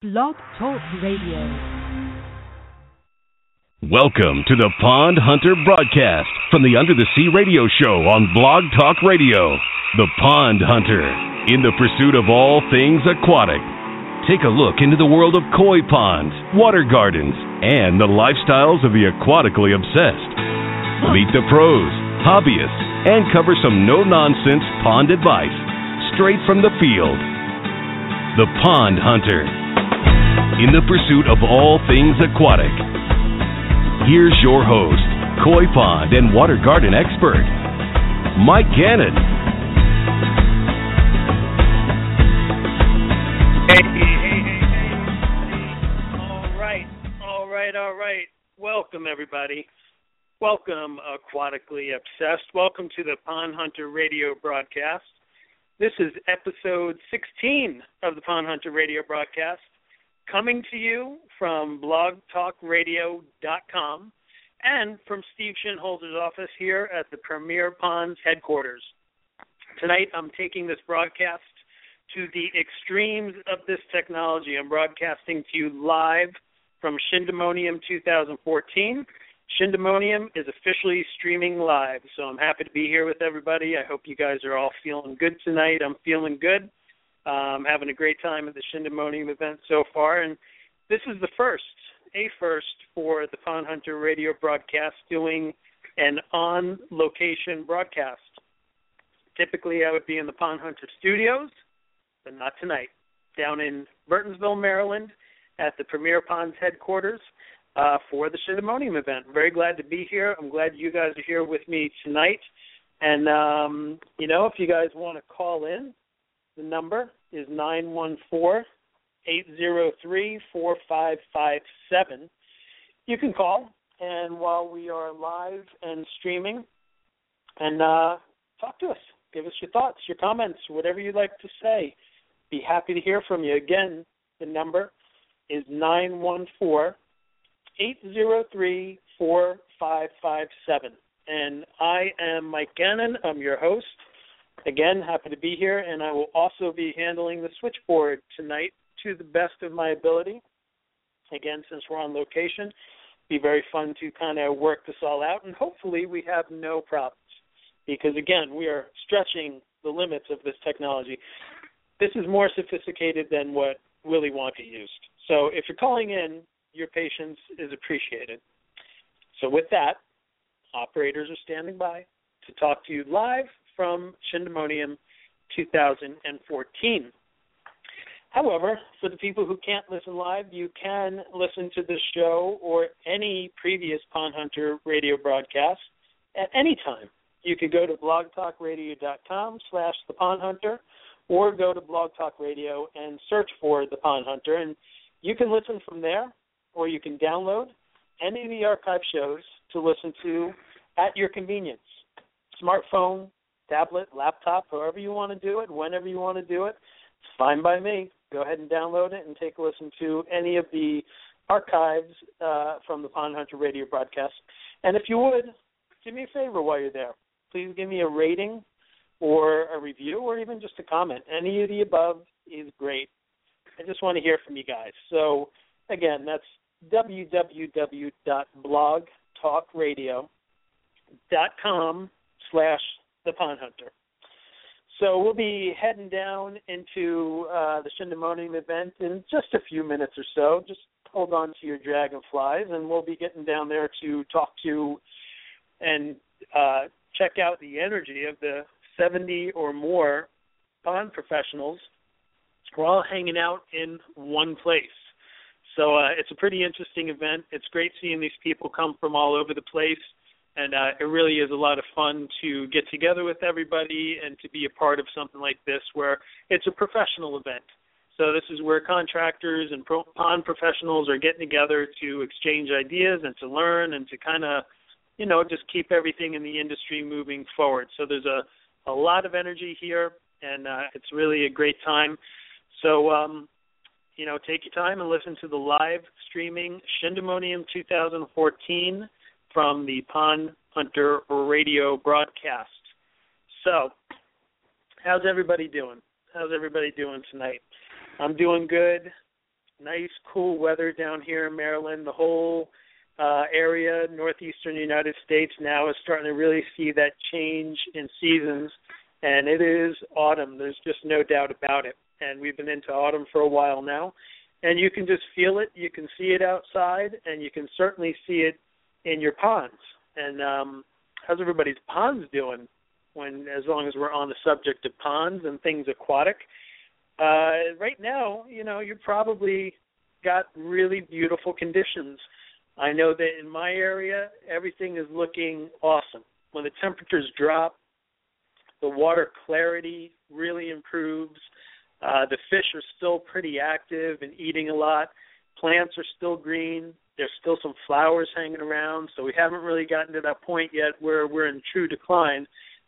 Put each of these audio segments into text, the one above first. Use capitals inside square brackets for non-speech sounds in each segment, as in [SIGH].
Blog Talk Radio. Welcome to the Pond Hunter broadcast from the Under the Sea radio show on Blog Talk Radio. The Pond Hunter, in the pursuit of all things aquatic. Take a look into the world of koi ponds, water gardens, and the lifestyles of the aquatically obsessed. Meet the pros, hobbyists, and cover some no nonsense pond advice straight from the field. The Pond Hunter in the pursuit of all things aquatic. Here's your host, koi pond and water garden expert, Mike Gannon. Hey. All right, all right, all right. Welcome, everybody. Welcome, Aquatically Obsessed. Welcome to the Pond Hunter radio broadcast. This is episode 16 of the Pond Hunter radio broadcast coming to you from blogtalkradio.com and from Steve Shinholzer's office here at the Premier Ponds headquarters. Tonight I'm taking this broadcast to the extremes of this technology. I'm broadcasting to you live from Shindemonium 2014. Shindemonium is officially streaming live, so I'm happy to be here with everybody. I hope you guys are all feeling good tonight. I'm feeling good. Um, having a great time at the Shindemonium event so far, and this is the first, a first for the Pond Hunter radio broadcast doing an on-location broadcast. Typically, I would be in the Pond Hunter studios, but not tonight. Down in Burtonsville, Maryland, at the Premier Ponds headquarters uh, for the Shindemonium event. Very glad to be here. I'm glad you guys are here with me tonight. And um, you know, if you guys want to call in, the number is 914 803 4557. You can call, and while we are live and streaming, and uh, talk to us. Give us your thoughts, your comments, whatever you'd like to say. Be happy to hear from you. Again, the number is 914 803 4557. And I am Mike Gannon. I'm your host. Again, happy to be here, and I will also be handling the switchboard tonight to the best of my ability. Again, since we're on location, be very fun to kind of work this all out, and hopefully we have no problems. Because again, we are stretching the limits of this technology. This is more sophisticated than what Willy Wonka used. So if you're calling in, your patience is appreciated. So with that, operators are standing by to talk to you live from Shindemonium 2014. However, for the people who can't listen live, you can listen to this show or any previous Pond Hunter radio broadcast at any time. You can go to blogtalkradio.com slash the Pond Hunter or go to Blog Talk Radio and search for the Pond Hunter. And you can listen from there or you can download any of the archive shows to listen to at your convenience. Smartphone, tablet, laptop, however you want to do it, whenever you want to do it, it's fine by me. Go ahead and download it and take a listen to any of the archives uh, from the Pond Hunter radio broadcast. And if you would, do me a favor while you're there. Please give me a rating or a review or even just a comment. Any of the above is great. I just want to hear from you guys. So, again, that's www.blogtalkradio.com slash the Pond Hunter. So we'll be heading down into uh, the Shindemonium event in just a few minutes or so. Just hold on to your dragonflies, and we'll be getting down there to talk to and uh, check out the energy of the 70 or more pond professionals. We're all hanging out in one place. So uh, it's a pretty interesting event. It's great seeing these people come from all over the place and uh, it really is a lot of fun to get together with everybody and to be a part of something like this where it's a professional event. So this is where contractors and pro- pond professionals are getting together to exchange ideas and to learn and to kind of, you know, just keep everything in the industry moving forward. So there's a a lot of energy here, and uh, it's really a great time. So, um, you know, take your time and listen to the live streaming Shindemonium 2014 from the Pond Hunter radio broadcast. So, how's everybody doing? How's everybody doing tonight? I'm doing good. nice, cool weather down here in Maryland. The whole uh, area, northeastern United States, now is starting to really see that change in seasons, and it is autumn. There's just no doubt about it. And we've been into autumn for a while now, and you can just feel it. You can see it outside, and you can certainly see it in your ponds. And um, how's everybody's ponds doing? When, as long as we're on the subject of ponds and things aquatic, uh, right now, you know, you probably got really beautiful conditions. I know that in my area, everything is looking awesome. When the temperatures drop, the water clarity really improves. Uh, the fish are still pretty active and eating a lot. Plants are still green. There's still some flowers hanging around, so we haven't really gotten to that point yet where we're in true decline.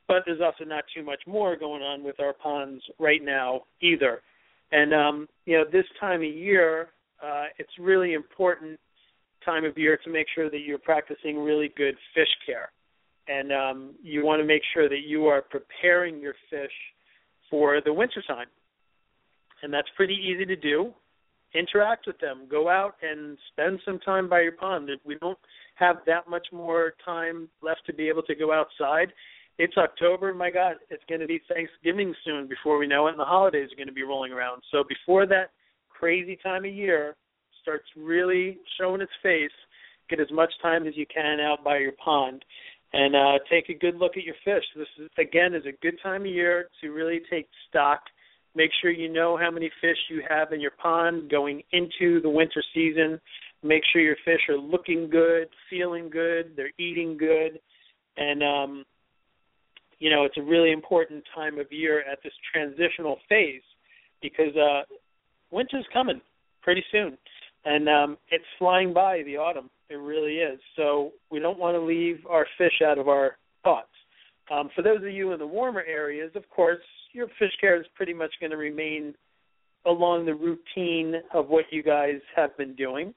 But there's also not too much more going on with our ponds right now either. And um, you know, this time of year, uh, it's really important time of year to make sure that you're practicing really good fish care. And um, you want to make sure that you are preparing your fish for the winter time. And that's pretty easy to do. Interact with them. Go out and spend some time by your pond. We don't have that much more time left to be able to go outside. It's October, my God, it's going to be Thanksgiving soon before we know it, and the holidays are going to be rolling around. So before that crazy time of year, starts really showing its face, get as much time as you can out by your pond and uh, take a good look at your fish. This is, again is a good time of year to really take stock. Make sure you know how many fish you have in your pond going into the winter season. Make sure your fish are looking good, feeling good, they're eating good, and um, you know it's a really important time of year at this transitional phase because uh, winter's coming pretty soon and um, it's flying by the autumn. It really is. So we don't want to leave our fish out of our thoughts. Um, for those of you in the warmer areas, of course, your fish care is pretty much going to remain along the routine of what you guys have been doing.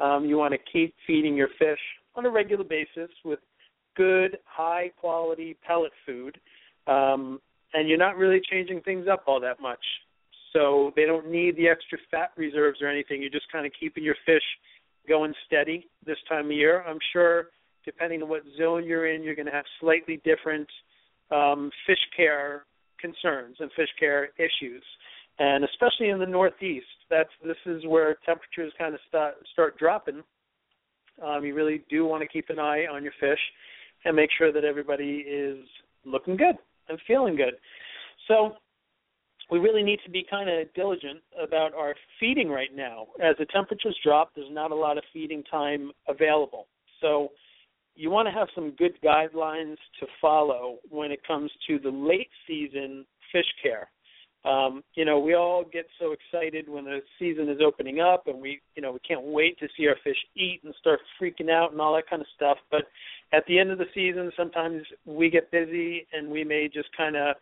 Um, you want to keep feeding your fish on a regular basis with good, high quality pellet food. Um, and you're not really changing things up all that much so they don't need the extra fat reserves or anything. You're just kind of keeping your fish going steady this time of year. I'm sure, depending on what zone you're in, you're going to have slightly different um, fish care concerns and fish care issues. And especially in the Northeast, that's this is where temperatures kind of start start dropping. Um, you really do want to keep an eye on your fish and make sure that everybody is looking good and feeling good. So we really need to be kind of diligent about our feeding right now. As the temperatures drop, there's not a lot of feeding time available. So you want to have some good guidelines to follow when it comes to the late season fish care. Um, you know, we all get so excited when the season is opening up and we, you know, we can't wait to see our fish eat and start freaking out and all that kind of stuff. But at the end of the season, sometimes we get busy and we may just kind of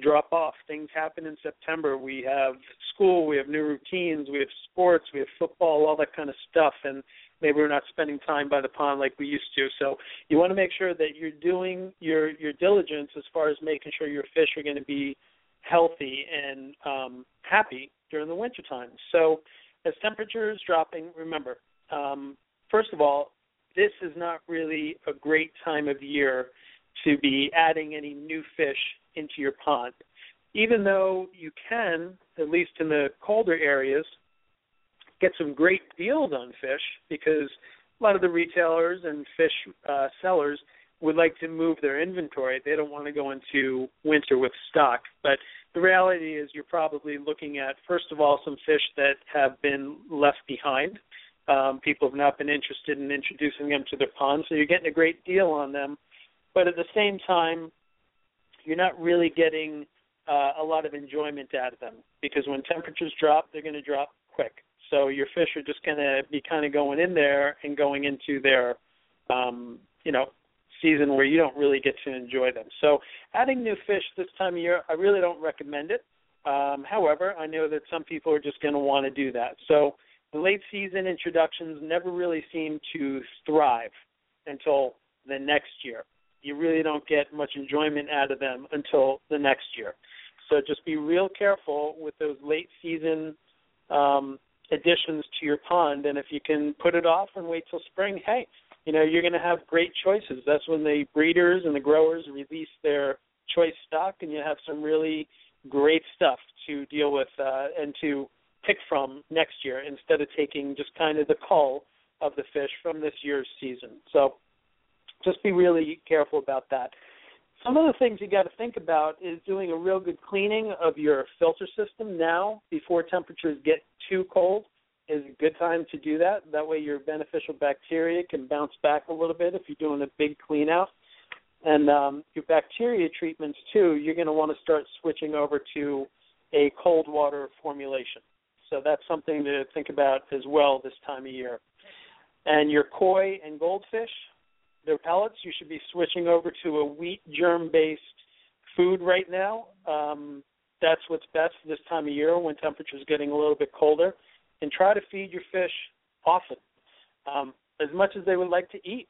drop off. Things happen in September. We have school, we have new routines, we have sports, we have football, all that kind of stuff, and maybe we're not spending time by the pond like we used to. So you want to make sure that you're doing your your diligence as far as making sure your fish are going to be healthy and um, happy during the winter time. So as temperature is dropping, remember, um, first of all, this is not really a great time of year to be adding any new fish into your pond. Even though you can, at least in the colder areas, get some great deals on fish because a lot of the retailers and fish uh, sellers would like to move their inventory. They don't want to go into winter with stock. But the reality is, you're probably looking at, first of all, some fish that have been left behind. Um, people have not been interested in introducing them to their pond, so you're getting a great deal on them. But at the same time, you're not really getting uh, a lot of enjoyment out of them because when temperatures drop, they're going to drop quick. So your fish are just going to be kind of going in there and going into their, um, you know, season where you don't really get to enjoy them. So adding new fish this time of year, I really don't recommend it. Um, however, I know that some people are just going to want to do that. So the late season introductions never really seem to thrive until the next year you really don't get much enjoyment out of them until the next year. So just be real careful with those late season um, additions to your pond. And if you can put it off and wait till spring, hey, you know you're going to have great choices. That's when the breeders and the growers release their choice stock, and you have some really great stuff to deal with uh, and to pick from next year instead of taking just kind of the cull of the fish from this year's season. So just be really careful about that. Some of the things you got to think about is doing a real good cleaning of your filter system now before temperatures get too cold is a good time to do that. That way your beneficial bacteria can bounce back a little bit if you're doing a big clean out. And um, your bacteria treatments too, you're going to want to start switching over to a cold water formulation. So that's something to think about as well this time of year. And your koi and goldfish, their pellets, you should be switching over to a wheat germ based food right now. Um, that's what's best this time of year when temperatures getting a little bit colder. And try to feed your fish often, um, as much as they would like to eat.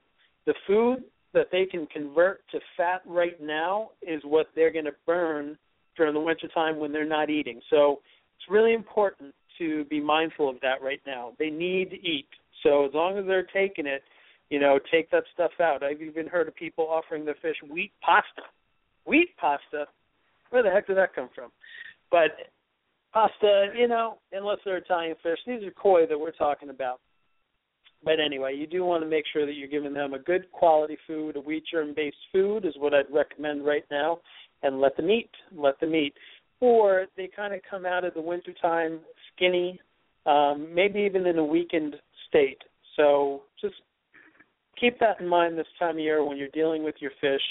The food that they can convert to fat right now is what they're going to burn during the wintertime when they're not eating. So it's really important to be mindful of that right now. They need to eat. So as long as they're taking it, you know, take that stuff out. I've even heard of people offering their fish wheat pasta. Wheat pasta? Where the heck did that come from? But pasta, you know, unless they're Italian fish, these are koi that we're talking about. But anyway, you do want to make sure that you're giving them a good quality food, a wheat germ based food is what I'd recommend right now, and let them eat. Let them eat. Or they kind of come out of the wintertime skinny, um, maybe even in a weakened state. So just keep that in mind this time of year when you're dealing with your fish.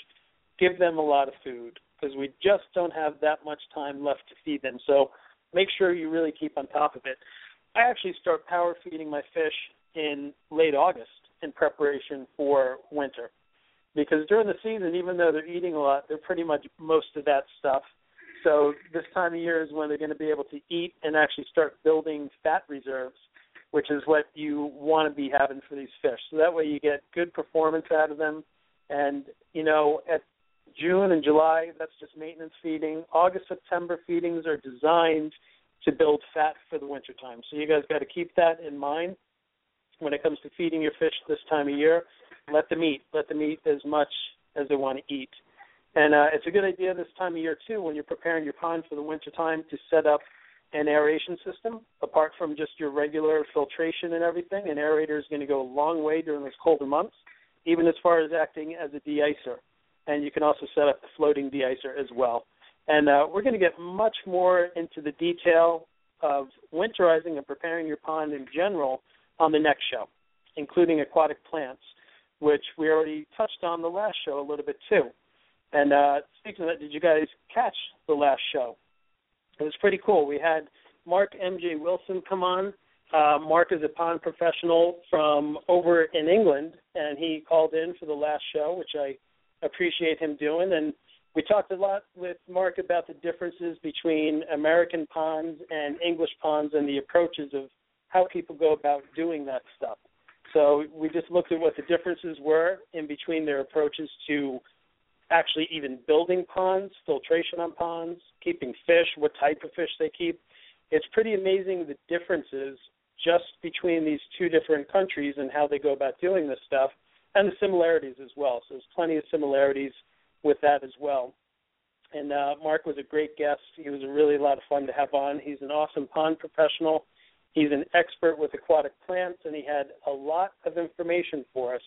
Give them a lot of food because we just don't have that much time left to feed them. So make sure you really keep on top of it. I actually start power feeding my fish in late August in preparation for winter. Because during the season, even though they're eating a lot, they're pretty much most of that stuff. So this time of year is when they're going to be able to eat and actually start building fat reserves, which is what you want to be having for these fish. So that way you get good performance out of them. And you know, at June and July, that's just maintenance feeding. August, September feedings are designed to build fat for the wintertime. So you guys got to keep that in mind when it comes to feeding your fish this time of year. Let them eat. Let them eat as much as they want to eat. And uh, it's a good idea this time of year too, when you're preparing your pond for the wintertime, to set up an aeration system. Apart from just your regular filtration and everything, an aerator is going to go a long way during those colder months, even as far as acting as a deicer. And you can also set up the floating deicer as well. And uh, we're going to get much more into the detail of winterizing and preparing your pond in general on the next show, including aquatic plants, which we already touched on the last show a little bit too. And uh, speaking of that, did you guys catch the last show? It was pretty cool. We had Mark MJ Wilson come on. Uh, Mark is a pond professional from over in England, and he called in for the last show, which I appreciate him doing. And we talked a lot with Mark about the differences between American ponds and English ponds and the approaches of how people go about doing that stuff. So we just looked at what the differences were in between their approaches to actually even building ponds, filtration on ponds, keeping fish, what type of fish they keep. It's pretty amazing the differences just between these two different countries and how they go about doing this stuff, and the similarities as well. So there's plenty of similarities with that as well. And uh, Mark was a great guest. He was really a lot of fun to have on. He's an awesome pond professional. He's an expert with aquatic plants, and he had a lot of information for us.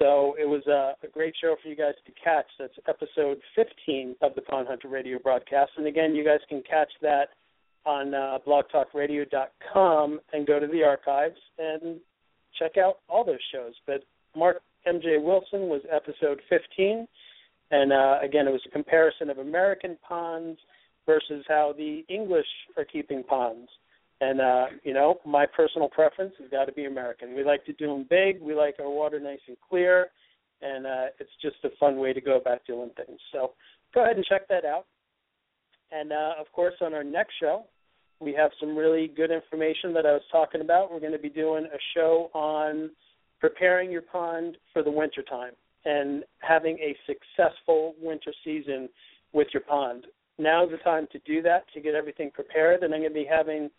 So it was a, a great show for you guys to catch. That's episode 15 of the Pond Hunter Radio broadcast. And again, you guys can catch that on uh, blogtalkradio.com and go to the archives and check out all those shows. But Mark MJ Wilson was episode 15. And uh, again, it was a comparison of American ponds versus how the English are keeping ponds. And uh, you know, my personal preference has got to be American. We like to do them big. We like our water nice and clear, and uh, it's just a fun way to go about doing things. So go ahead and check that out. And uh, of course, on our next show, we have some really good information that I was talking about. We're going to be doing a show on preparing your pond for the winter time and having a successful winter season with your pond. Now is the time to do that to get everything prepared, and I'm going to be having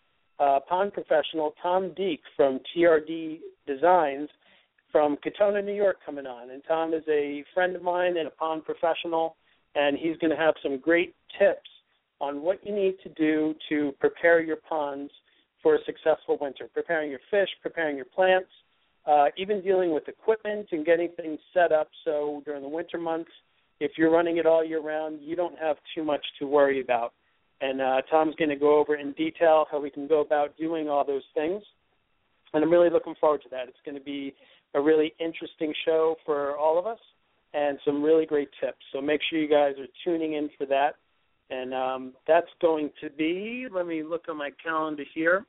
uh, pond professional Tom Deek from TRD Designs from Katonah, New York, coming on. And Tom is a friend of mine and a pond professional, and he's going to have some great tips on what you need to do to prepare your ponds for a successful winter, preparing your fish, preparing your plants, uh, even dealing with equipment and getting things set up so during the winter months, if you're running it all year round, you don't have too much to worry about. And uh, Tom's going to go over in detail how we can go about doing all those things. And I'm really looking forward to that. It's going to be a really interesting show for all of us and some really great tips. So make sure you guys are tuning in for that. And um, that's going to be, let me look on my calendar here,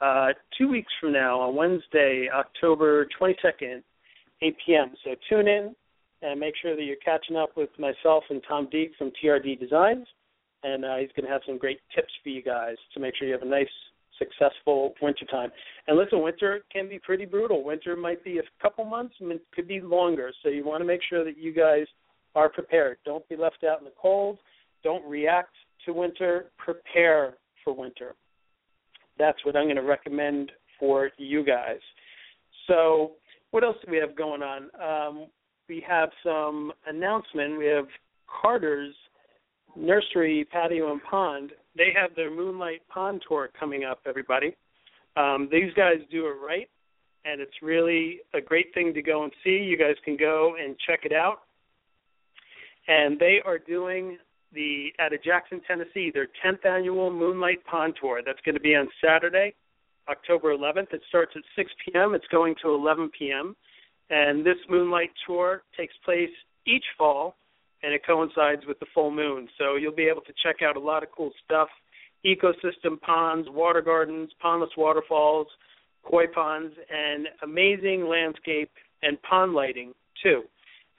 uh, two weeks from now on Wednesday, October 22nd, 8 p.m. So tune in and make sure that you're catching up with myself and Tom Deek from TRD Designs. And uh, he's going to have some great tips for you guys to make sure you have a nice, successful winter time. And listen, winter can be pretty brutal. Winter might be a couple months, it could be longer. So you want to make sure that you guys are prepared. Don't be left out in the cold. Don't react to winter. Prepare for winter. That's what I'm going to recommend for you guys. So, what else do we have going on? Um, we have some announcement. We have Carter's Nursery Patio and Pond. They have their Moonlight Pond Tour coming up. Everybody, um, these guys do it right, and it's really a great thing to go and see. You guys can go and check it out. And they are doing the out of Jackson, Tennessee, their 10th annual Moonlight Pond Tour. That's going to be on Saturday, October 11th. It starts at 6 p.m. It's going to 11 p.m. And this Moonlight Tour takes place each fall, and it coincides with the full moon. So you'll be able to check out a lot of cool stuff: ecosystem ponds, water gardens, pondless waterfalls, koi ponds, and amazing landscape and pond lighting too.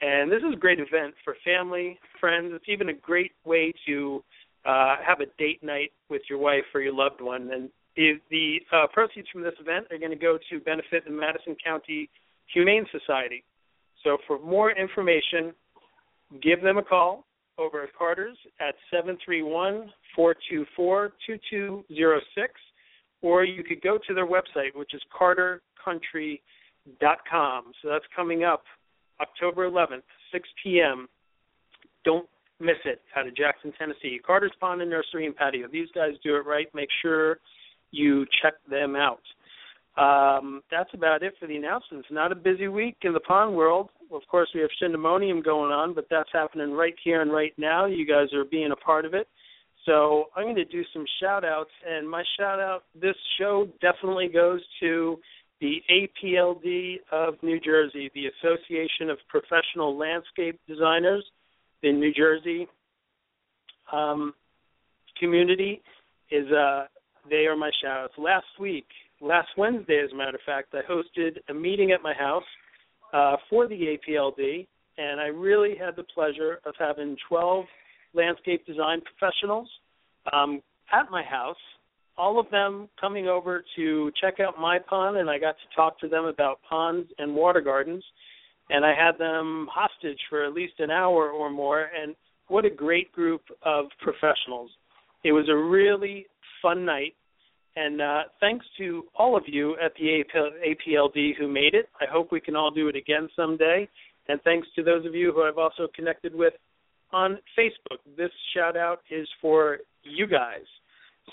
And this is a great event for family, friends. It's even a great way to uh, have a date night with your wife or your loved one. And the, the uh, proceeds from this event are going to go to benefit the Madison County Humane Society. So for more information, give them a call over at Carter's at 731 424 2206, or you could go to their website, which is cartercountry.com. So that's coming up October 11th, 6 p.m. Don't miss it out of Jackson, Tennessee. Carter's Pond and Nursery and Patio. These guys do it right. Make sure you check them out. Um, that's about it for the announcements. Not a busy week in the pond world. Of course, we have Shindemonium going on, but that's happening right here and right now. You guys are being a part of it. So I'm going to do some shout outs, and my shout out this show definitely goes to the APLD of New Jersey, the Association of Professional Landscape Designers in New Jersey um, community is uh, they are my shout outs. Last week, last Wednesday, as a matter of fact, I hosted a meeting at my house uh, for the APLD, and I really had the pleasure of having 12 landscape design professionals um, at my house all of them coming over to check out my pond, and I got to talk to them about ponds and water gardens. And I had them hostage for at least an hour or more. And what a great group of professionals! It was a really fun night. And uh, thanks to all of you at the APLD who made it. I hope we can all do it again someday. And thanks to those of you who I've also connected with on Facebook. This shout out is for you guys.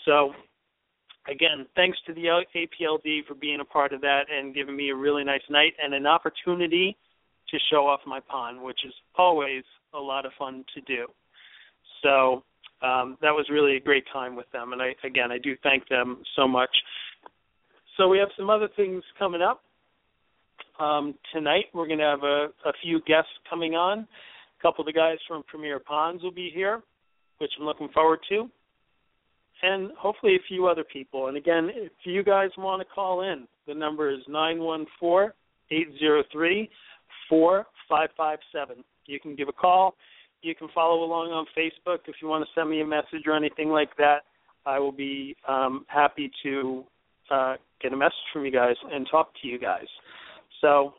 So again, thanks to the APLD for being a part of that and giving me a really nice night and an opportunity to show off my pond, which is always a lot of fun to do. So um, that was really a great time with them, and I again I do thank them so much. So we have some other things coming up. Um, tonight we're going to have a, a few guests coming on. A couple of the guys from Premier Ponds will be here, which I'm looking forward to and hopefully a few other people. And again, if you guys want to call in, the number is nine one four eight zero three four five five seven. You can give a call. You can follow along on Facebook if you want to send me a message or anything like that. I will be um, happy to uh, get a message from you guys and talk to you guys. So,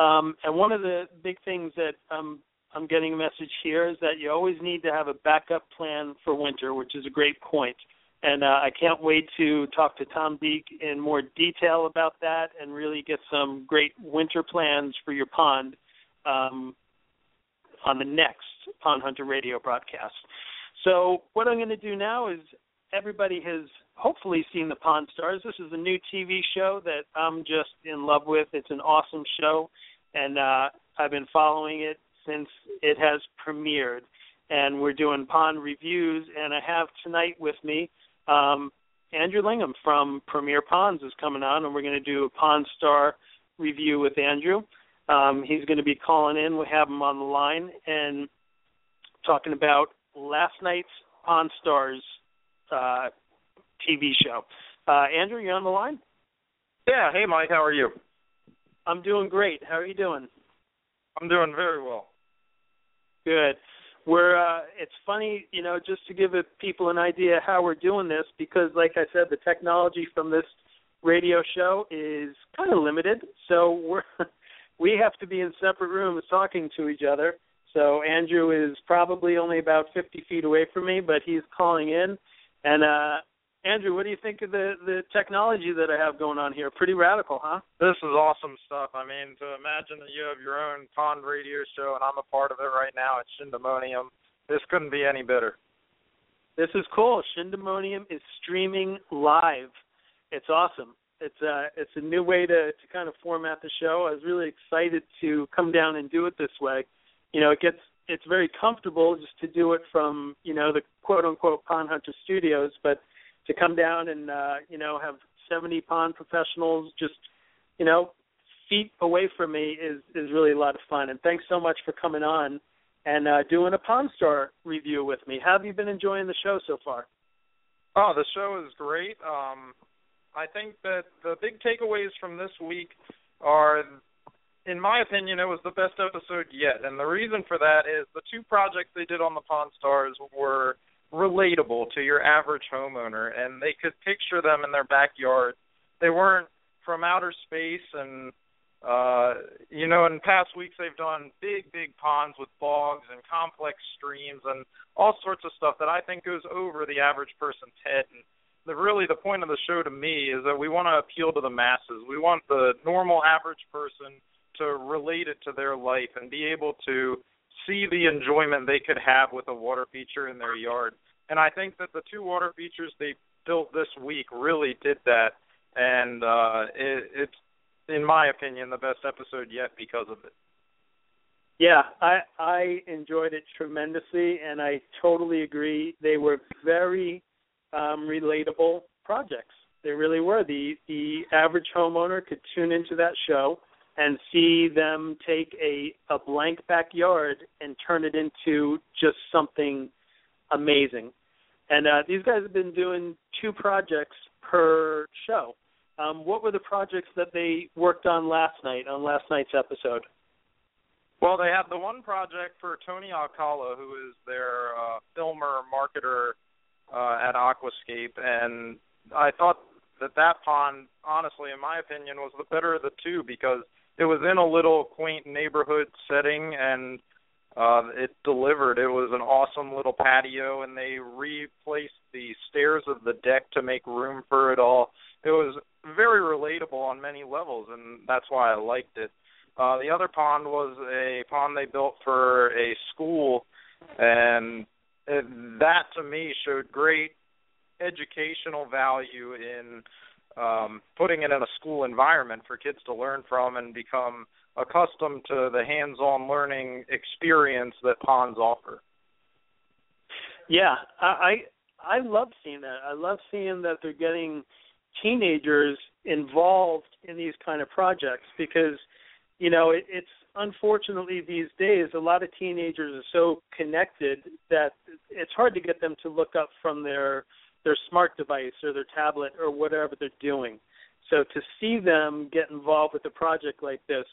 um, and one of the big things that I'm I'm getting a message here is that you always need to have a backup plan for winter, which is a great point. And uh, I can't wait to talk to Tom Beek in more detail about that and really get some great winter plans for your pond um, on the next Pond Hunter radio broadcast. So, what I'm going to do now is everybody has hopefully seen the Pond Stars. This is a new TV show that I'm just in love with. It's an awesome show, and uh, I've been following it since it has premiered. And we're doing pond reviews, and I have tonight with me um, Andrew Lingham from Premier Ponds is coming on, and we're going to do a Pond Star review with Andrew. Um, he's going to be calling in. We have him on the line and talking about last night's Pond Stars uh, TV show. Uh, Andrew, you on the line? Yeah. Hey, Mike. How are you? I'm doing great. How are you doing? I'm doing very well. Good. We're uh it's funny, you know, just to give people an idea how we're doing this because like I said the technology from this radio show is kind of limited. So we're we have to be in separate rooms talking to each other. So Andrew is probably only about 50 feet away from me, but he's calling in. And uh Andrew, what do you think of the the technology that I have going on here? Pretty radical, huh? This is awesome stuff. I mean, to imagine that you have your own pond radio show and I'm a part of it right now at Shindemonium, this couldn't be any better. This is cool. Shindemonium is streaming live. It's awesome. It's uh it's a new way to to kind of format the show. I was really excited to come down and do it this way. You know, it gets it's very comfortable just to do it from, you know, the quote unquote Pond Hunter Studios, but to come down and uh, you know have 70 pond professionals just you know feet away from me is is really a lot of fun. And thanks so much for coming on and uh, doing a Pond Star review with me. How have you been enjoying the show so far? Oh, the show is great. Um, I think that the big takeaways from this week are, in my opinion, it was the best episode yet. And the reason for that is the two projects they did on the Pond Stars were relatable to your average homeowner and they could picture them in their backyard. They weren't from outer space and uh you know in past weeks they've done big big ponds with bogs and complex streams and all sorts of stuff that I think goes over the average person's head and the really the point of the show to me is that we want to appeal to the masses. We want the normal average person to relate it to their life and be able to see the enjoyment they could have with a water feature in their yard. And I think that the two water features they built this week really did that, and uh, it, it's, in my opinion, the best episode yet because of it. Yeah, I I enjoyed it tremendously, and I totally agree. They were very um, relatable projects. They really were. The the average homeowner could tune into that show and see them take a a blank backyard and turn it into just something amazing. And uh, these guys have been doing two projects per show. Um, what were the projects that they worked on last night on last night's episode? Well, they had the one project for Tony Alcala, who is their uh, filmer marketer uh, at Aquascape, and I thought that that pond, honestly, in my opinion, was the better of the two because it was in a little quaint neighborhood setting and uh, it delivered. It was an awesome little patio, and they replaced the stairs of the deck to make room for it all. It was very relatable on many levels, and that's why I liked it. Uh, the other pond was a pond they built for a school, and it, that to me showed great educational value in um, putting it in a school environment for kids to learn from and become accustomed to the hands-on learning experience that ponds offer. Yeah, I I love seeing that. I love seeing that they're getting teenagers involved in these kind of projects because you know it, it's unfortunately these days a lot of teenagers are so connected that it's hard to get them to look up from their their smart device or their tablet or whatever they're doing. So to see them get involved with a project like this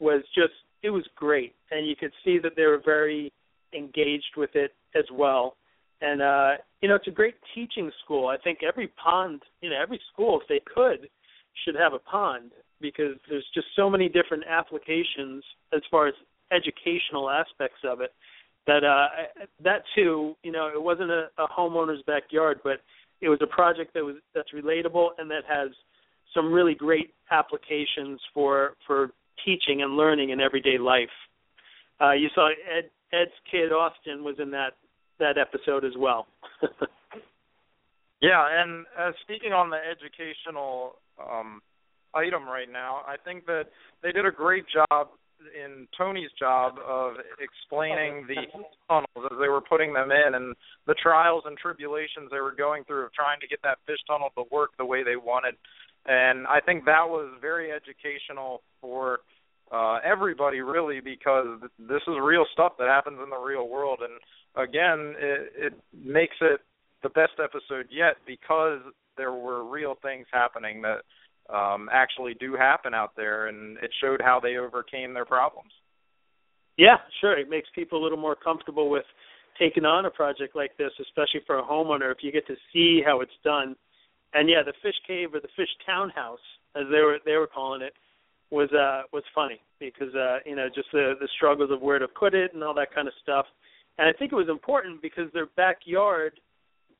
was just it was great, and you could see that they were very engaged with it as well. And uh, you know, it's a great teaching school. I think every pond, you know, every school, if they could, should have a pond because there's just so many different applications as far as educational aspects of it that uh that too you know it wasn't a, a homeowner's backyard but it was a project that was that's relatable and that has some really great applications for for teaching and learning in everyday life. Uh, you saw Ed Ed's kid Austin was in that that episode as well. [LAUGHS] yeah, and uh, speaking on the educational um, item right now, I think that they did a great job in Tony's job of explaining the tunnels as they were putting them in and the trials and tribulations they were going through of trying to get that fish tunnel to work the way they wanted. And I think that was very educational for uh everybody really because this is real stuff that happens in the real world and again it it makes it the best episode yet because there were real things happening that um actually do happen out there and it showed how they overcame their problems. Yeah, sure. It makes people a little more comfortable with taking on a project like this, especially for a homeowner if you get to see how it's done. And yeah, the fish cave or the fish townhouse as they were they were calling it was uh was funny because uh you know just the the struggles of where to put it and all that kind of stuff. And I think it was important because their backyard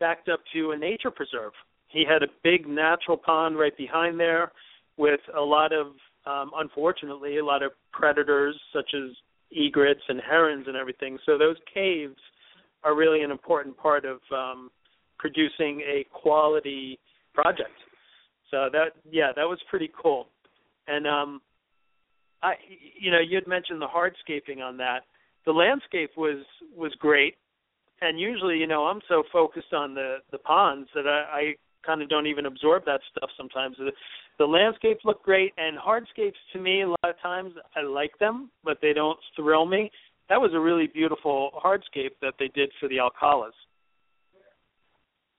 backed up to a nature preserve he had a big natural pond right behind there with a lot of um unfortunately a lot of predators such as egrets and herons and everything. So those caves are really an important part of um producing a quality project. So that yeah, that was pretty cool. And um I you know, you had mentioned the hardscaping on that. The landscape was was great. And usually, you know, I'm so focused on the the ponds that I, I kind of don't even absorb that stuff sometimes. The, the landscapes look great, and hardscapes to me a lot of times I like them, but they don't thrill me. That was a really beautiful hardscape that they did for the Alcalas.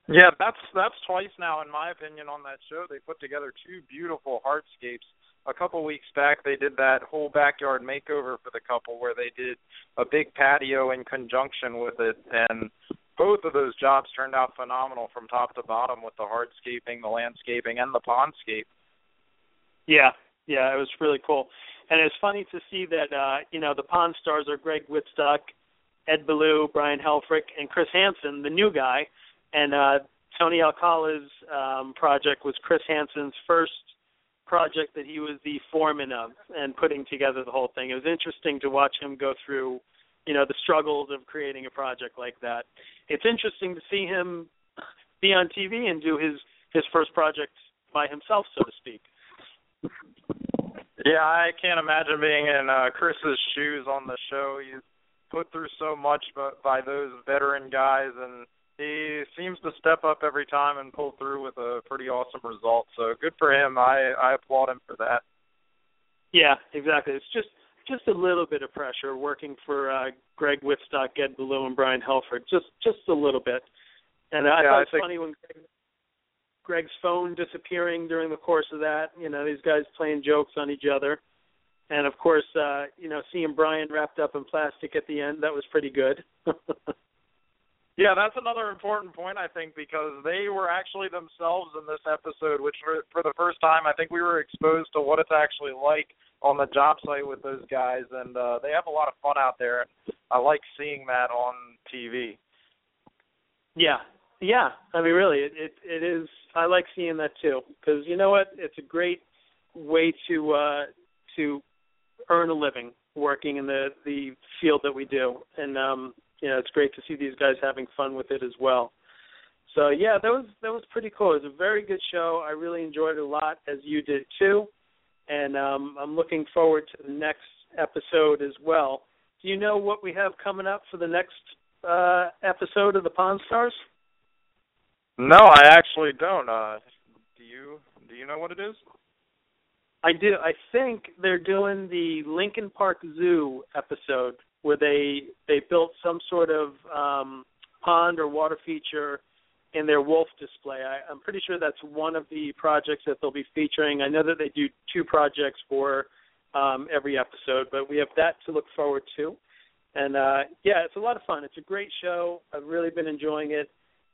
Yeah, that's that's twice now, in my opinion, on that show. They put together two beautiful hardscapes. A couple weeks back, they did that whole backyard makeover for the couple, where they did a big patio in conjunction with it, and both of those jobs turned out phenomenal from top to bottom with the hardscaping, the landscaping, and the pondscape. Yeah, yeah, it was really cool, and it's funny to see that uh, you know the Pond stars are Greg Wittstock, Ed Beaulieu, Brian Helfrich, and Chris Hansen, the new guy, and uh, Tony Alcala's um, project was Chris Hansen's first project that he was the foreman of and putting together the whole thing. It was interesting to watch him go through you know the struggles of creating a project like that. It's interesting to see him be on TV and do his his first project by himself, so to speak. Yeah, I can't imagine being in uh, Chris's shoes on the show. He's put through so much by, by those veteran guys, and he seems to step up every time and pull through with a pretty awesome result. So good for him. I I applaud him for that. Yeah, exactly. It's just just a little bit of pressure working for uh, Greg Wittstock, Ed Beaulieu, and Brian Helfrich. Just just a little bit. And I yeah, thought it was funny when Greg, Greg's phone disappearing during the course of that. You know, these guys playing jokes on each other. And of course, uh, you know, seeing Brian wrapped up in plastic at the end, that was pretty good. [LAUGHS] Yeah, that's another important point I think because they were actually themselves in this episode, which for, for the first time I think we were exposed to what it's actually like on the job site with those guys, and uh, they have a lot of fun out there. I like seeing that on TV. Yeah, yeah. I mean, really, it it, it is. I like seeing that too because you know what? It's a great way to uh to earn a living working in the the field that we do, and um you know, it's great to see these guys having fun with it as well. So yeah, that was that was pretty cool. It was a very good show. I really enjoyed it a lot, as you did too. And um, I'm looking forward to the next episode as well. Do you know what we have coming up for the next uh, episode of the Pond Stars? No, I actually don't. Uh, do you? Do you know what it is? I do. I think they're doing the Lincoln Park Zoo episode where they they built some sort of um, pond or water feature in their wolf display. I, I'm pretty sure that's one of the projects that they'll be featuring. I know that they do two projects for um, every episode, but we have that to look forward to. And uh, yeah, it's a lot of fun. It's a great show. I've really been enjoying it,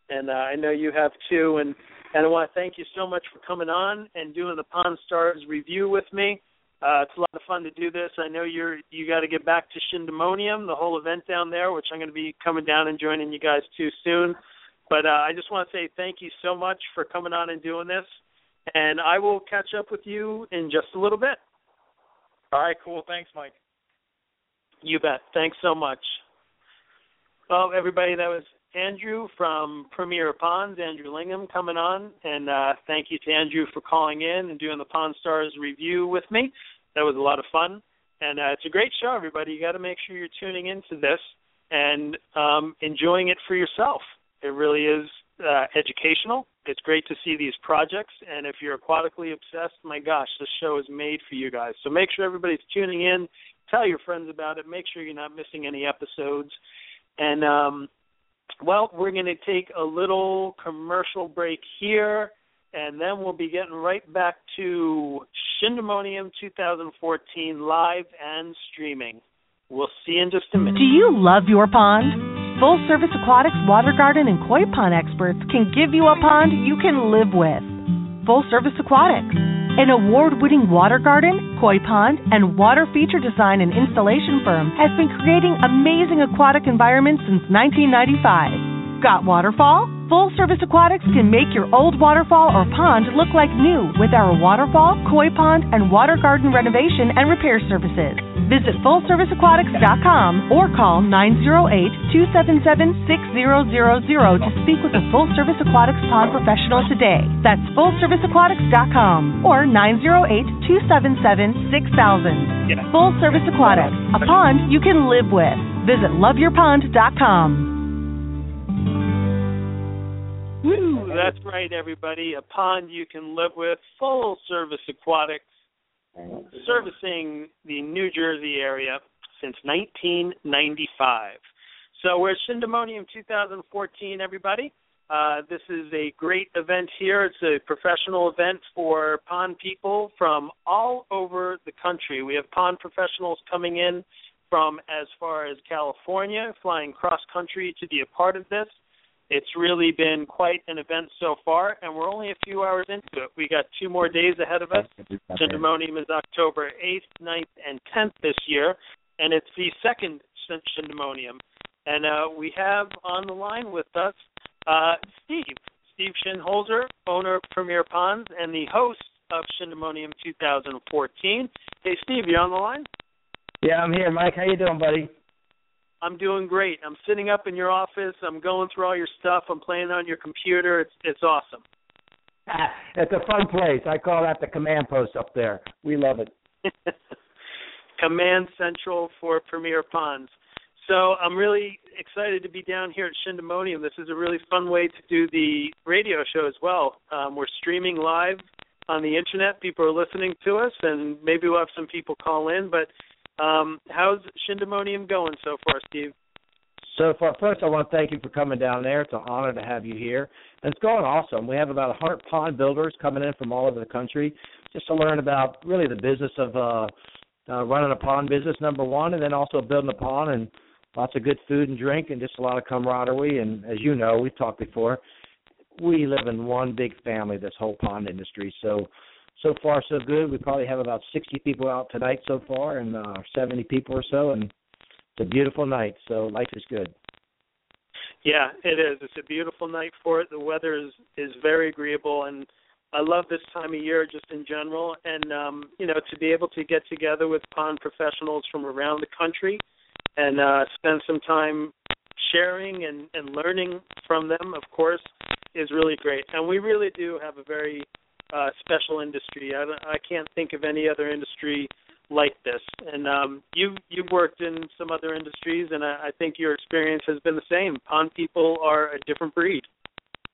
and uh, I know you have too. And and I want to thank you so much for coming on and doing the Pond Stars review with me. Uh, it's a lot of fun to do this. I know you're you got to get back to Shindemonium, the whole event down there, which I'm going to be coming down and joining you guys too soon. But uh, I just want to say thank you so much for coming on and doing this, and I will catch up with you in just a little bit. All right, cool. Thanks, Mike. You bet. Thanks so much. Well, everybody, that was Andrew from Premier Ponds, Andrew Lingham, coming on, and uh, thank you to Andrew for calling in and doing the Pond Stars review with me. That was a lot of fun, and uh, it's a great show. Everybody, you got to make sure you're tuning into this and um, enjoying it for yourself. It really is uh, educational. It's great to see these projects, and if you're aquatically obsessed, my gosh, this show is made for you guys. So make sure everybody's tuning in. Tell your friends about it. Make sure you're not missing any episodes. And um, well, we're going to take a little commercial break here, and then we'll be getting right back to Shindemonium 2014 live and streaming. We'll see you in just a minute. Do you love your pond? Full Service Aquatics water garden and koi pond experts can give you a pond you can live with. Full Service Aquatics, an award winning water garden, koi pond, and water feature design and installation firm, has been creating amazing aquatic environments since 1995. Got waterfall? Full Service Aquatics can make your old waterfall or pond look like new with our waterfall, koi pond, and water garden renovation and repair services. Visit FullServiceAquatics.com or call 908-277-6000 to speak with a Full Service Aquatics pond professional today. That's FullServiceAquatics.com or 908-277-6000. Full Service Aquatics, a pond you can live with. Visit LoveYourPond.com. Woo, that's right, everybody. A pond you can live with, full service aquatics, servicing the New Jersey area since 1995. So we're at Shindemonium 2014, everybody. Uh, this is a great event here. It's a professional event for pond people from all over the country. We have pond professionals coming in from as far as California, flying cross country to be a part of this. It's really been quite an event so far, and we're only a few hours into it. We got two more days ahead of us. Shindemonium is October 8th, 9th, and 10th this year, and it's the second Shindemonium. And uh, we have on the line with us uh, Steve, Steve Shinholzer, owner of Premier Ponds and the host of Shindemonium 2014. Hey, Steve, you on the line? Yeah, I'm here, Mike. How you doing, buddy? I'm doing great. I'm sitting up in your office. I'm going through all your stuff. I'm playing on your computer. It's it's awesome. it's a fun place. I call that the command post up there. We love it. [LAUGHS] command central for Premier Ponds. So I'm really excited to be down here at Shindemonium. This is a really fun way to do the radio show as well. Um, we're streaming live on the internet. People are listening to us, and maybe we'll have some people call in. But um, how's Shindemonium going so far, Steve? So far, first, I want to thank you for coming down there. It's an honor to have you here. And it's going awesome. We have about 100 pond builders coming in from all over the country just to learn about really the business of uh, uh, running a pond business, number one, and then also building a pond and lots of good food and drink and just a lot of camaraderie. And as you know, we've talked before, we live in one big family, this whole pond industry. So so far so good. We probably have about 60 people out tonight so far, and uh, 70 people or so, and it's a beautiful night. So life is good. Yeah, it is. It's a beautiful night for it. The weather is is very agreeable, and I love this time of year just in general. And um, you know, to be able to get together with pond professionals from around the country and uh, spend some time sharing and, and learning from them, of course, is really great. And we really do have a very uh, special industry. I, I can't think of any other industry like this. And um, you've you've worked in some other industries, and I, I think your experience has been the same. Pond people are a different breed.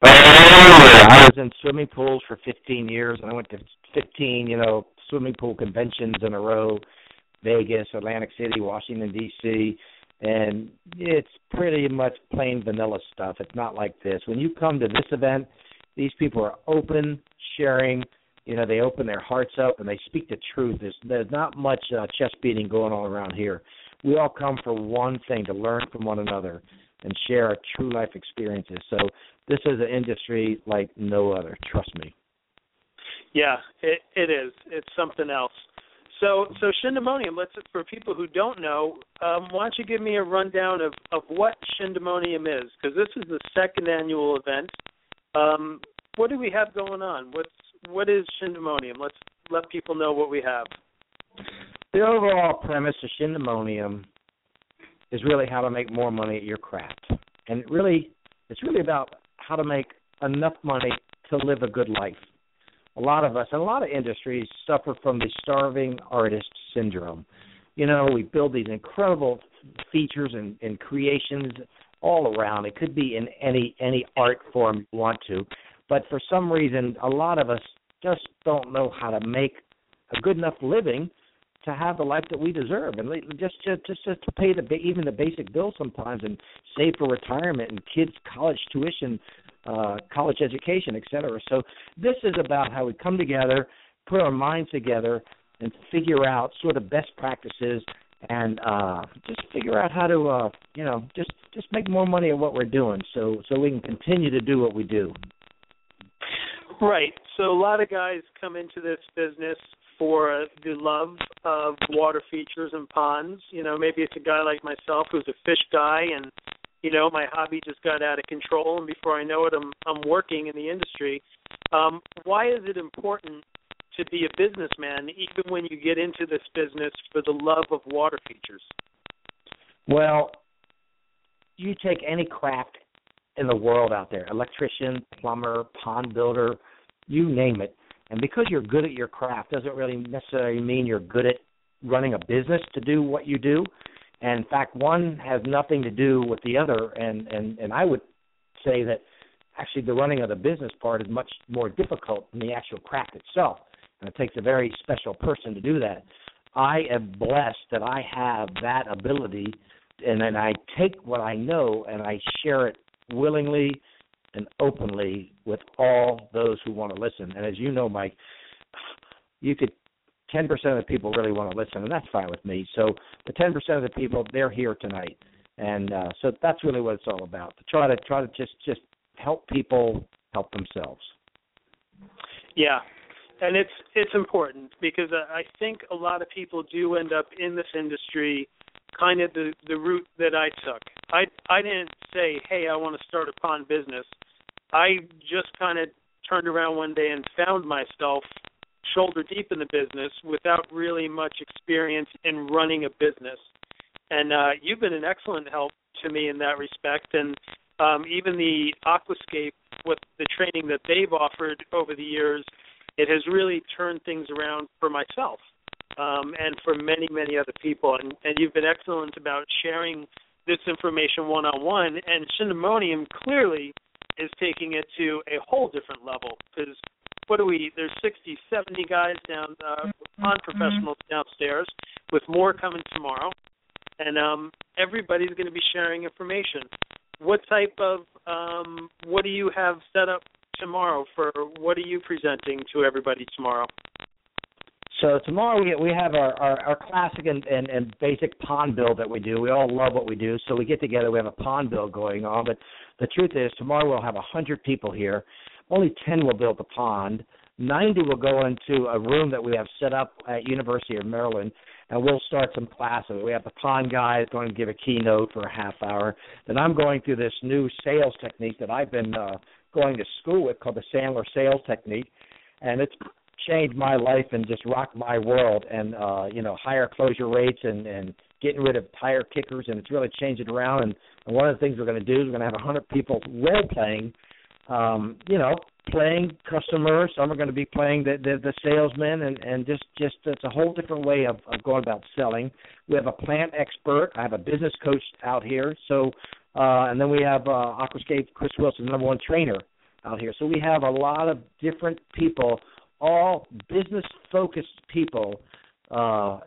I was in swimming pools for 15 years, and I went to 15, you know, swimming pool conventions in a row, Vegas, Atlantic City, Washington D.C. And it's pretty much plain vanilla stuff. It's not like this. When you come to this event, these people are open, sharing. You know, they open their hearts up and they speak the truth. There's there's not much uh, chest beating going on around here. We all come for one thing: to learn from one another and share our true life experiences. So this is an industry like no other. Trust me. Yeah, it it is. It's something else. So, so Shindemonium. Let's for people who don't know, um, why don't you give me a rundown of of what Shindemonium is? Because this is the second annual event. Um, what do we have going on? What's what is Shindemonium? Let's let people know what we have. The overall premise of Shindemonium is really how to make more money at your craft, and it really, it's really about how to make enough money to live a good life. A lot of us, and a lot of industries, suffer from the starving artist syndrome. You know, we build these incredible features and, and creations all around. It could be in any any art form you want to, but for some reason, a lot of us just don't know how to make a good enough living to have the life that we deserve, and just just just to pay the even the basic bills sometimes, and save for retirement and kids' college tuition, uh, college education, et cetera. So this is about how we come together, put our minds together, and figure out sort of best practices and uh just figure out how to uh you know just just make more money at what we're doing so so we can continue to do what we do right so a lot of guys come into this business for the love of water features and ponds. You know, maybe it's a guy like myself who's a fish guy and you know, my hobby just got out of control and before I know it I'm I'm working in the industry. Um, why is it important to be a businessman even when you get into this business for the love of water features? Well, you take any craft in the world out there, electrician, plumber, pond builder, you name it and because you're good at your craft doesn't really necessarily mean you're good at running a business to do what you do. And in fact, one has nothing to do with the other. And and and I would say that actually the running of the business part is much more difficult than the actual craft itself. And it takes a very special person to do that. I am blessed that I have that ability, and then I take what I know and I share it willingly and openly with all those who want to listen. And as you know, Mike, you could 10% of the people really want to listen, and that's fine with me. So the 10% of the people, they're here tonight, and uh, so that's really what it's all about. To try to try to just just help people help themselves. Yeah, and it's it's important because I think a lot of people do end up in this industry kind of the the route that I took. I I didn't say, "Hey, I want to start a pawn business." I just kind of turned around one day and found myself shoulder deep in the business without really much experience in running a business. And uh you've been an excellent help to me in that respect and um even the aquascape with the training that they've offered over the years it has really turned things around for myself um, and for many, many other people. And, and you've been excellent about sharing this information one on one. And Shindemonium clearly is taking it to a whole different level because what do we? There's 60, 70 guys down uh, mm-hmm. on professionals downstairs, with more coming tomorrow, and um, everybody's going to be sharing information. What type of um, what do you have set up tomorrow for? What are you presenting to everybody tomorrow? So tomorrow we we have our, our, our classic and, and, and basic pond build that we do. We all love what we do, so we get together. We have a pond build going on. But the truth is, tomorrow we'll have a hundred people here. Only ten will build the pond. Ninety will go into a room that we have set up at University of Maryland, and we'll start some classes. We have the pond guy going to give a keynote for a half hour. Then I'm going through this new sales technique that I've been uh, going to school with called the Sandler Sales Technique, and it's changed my life and just rocked my world. And uh you know higher closure rates and and getting rid of tire kickers and it's really changed it around. And, and one of the things we're going to do is we're going to have a hundred people role playing um you know playing customers. Some are going to be playing the the, the salesman and and just just it's a whole different way of, of going about selling. We have a plant expert. I have a business coach out here. So uh and then we have uh aquascape chris wilson number one trainer out here. So we have a lot of different people all business focused people uh,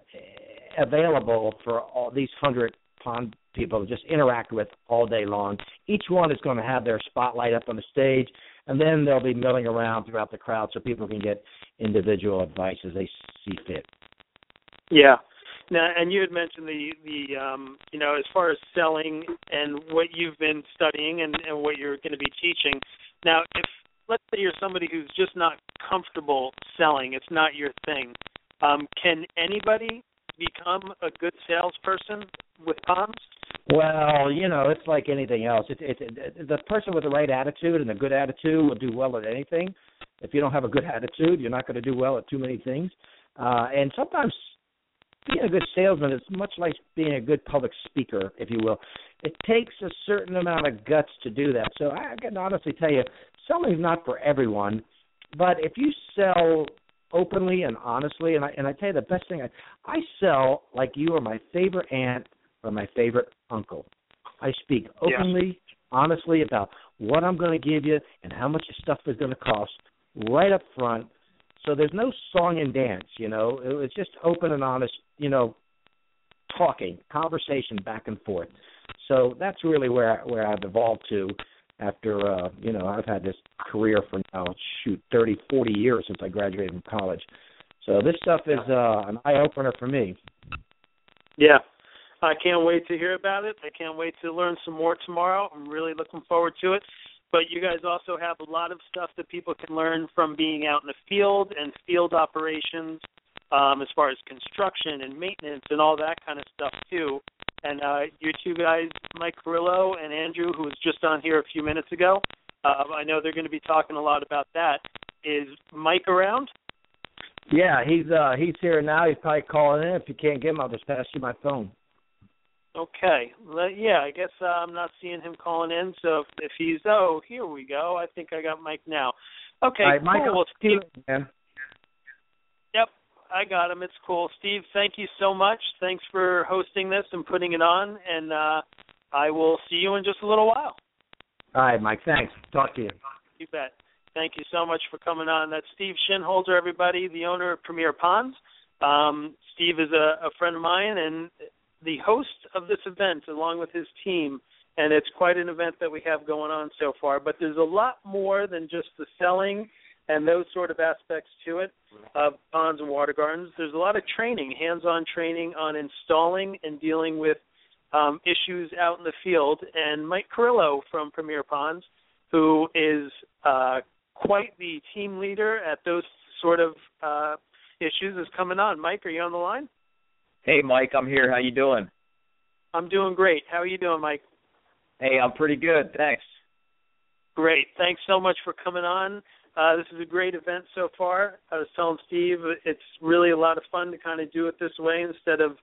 available for all these hundred pond people to just interact with all day long. Each one is going to have their spotlight up on the stage, and then they'll be milling around throughout the crowd so people can get individual advice as they see fit. Yeah. Now, and you had mentioned the the um, you know as far as selling and what you've been studying and, and what you're going to be teaching. Now, if let's say you're somebody who's just not comfortable selling, it's not your thing. Um, can anybody become a good salesperson with ponds? Well, you know, it's like anything else. It's it, the person with the right attitude and a good attitude will do well at anything. If you don't have a good attitude, you're not going to do well at too many things. Uh, and sometimes being a good salesman is much like being a good public speaker, if you will. It takes a certain amount of guts to do that. So I can honestly tell you, selling is not for everyone. But if you sell openly and honestly, and I and I tell you the best thing, I I sell like you are my favorite aunt or my favorite uncle. I speak openly, yeah. honestly about what I'm going to give you and how much your stuff is going to cost right up front. So there's no song and dance, you know. It was just open and honest, you know, talking, conversation back and forth. So that's really where where I've evolved to after uh, you know, I've had this career for now shoot thirty forty years since I graduated from college. So this stuff is uh an eye opener for me. Yeah. I can't wait to hear about it. I can't wait to learn some more tomorrow. I'm really looking forward to it. But you guys also have a lot of stuff that people can learn from being out in the field and field operations, um, as far as construction and maintenance and all that kind of stuff too. And uh, you two guys, Mike Carrillo and Andrew, who was just on here a few minutes ago, uh, I know they're going to be talking a lot about that. Is Mike around? Yeah, he's uh he's here now. He's probably calling in. If you can't get him, I'll just pass you my phone. Okay. Yeah, I guess uh, I'm not seeing him calling in. So if, if he's oh, here we go. I think I got Mike now. Okay, right, cool. Mike, well, Steve. Man. I got him. It's cool. Steve, thank you so much. Thanks for hosting this and putting it on. And uh, I will see you in just a little while. All right, Mike. Thanks. Talk to you. You bet. Thank you so much for coming on. That's Steve Shinholzer, everybody, the owner of Premier Ponds. Um, Steve is a, a friend of mine, and the host of this event along with his team and it's quite an event that we have going on so far but there's a lot more than just the selling and those sort of aspects to it of ponds and water gardens there's a lot of training hands-on training on installing and dealing with um, issues out in the field and mike carrillo from premier ponds who is uh, quite the team leader at those sort of uh, issues is coming on mike are you on the line Hey, Mike, I'm here. How you doing? I'm doing great. How are you doing, Mike? Hey, I'm pretty good. Thanks. Great. Thanks so much for coming on. Uh, this is a great event so far. I was telling Steve it's really a lot of fun to kind of do it this way instead of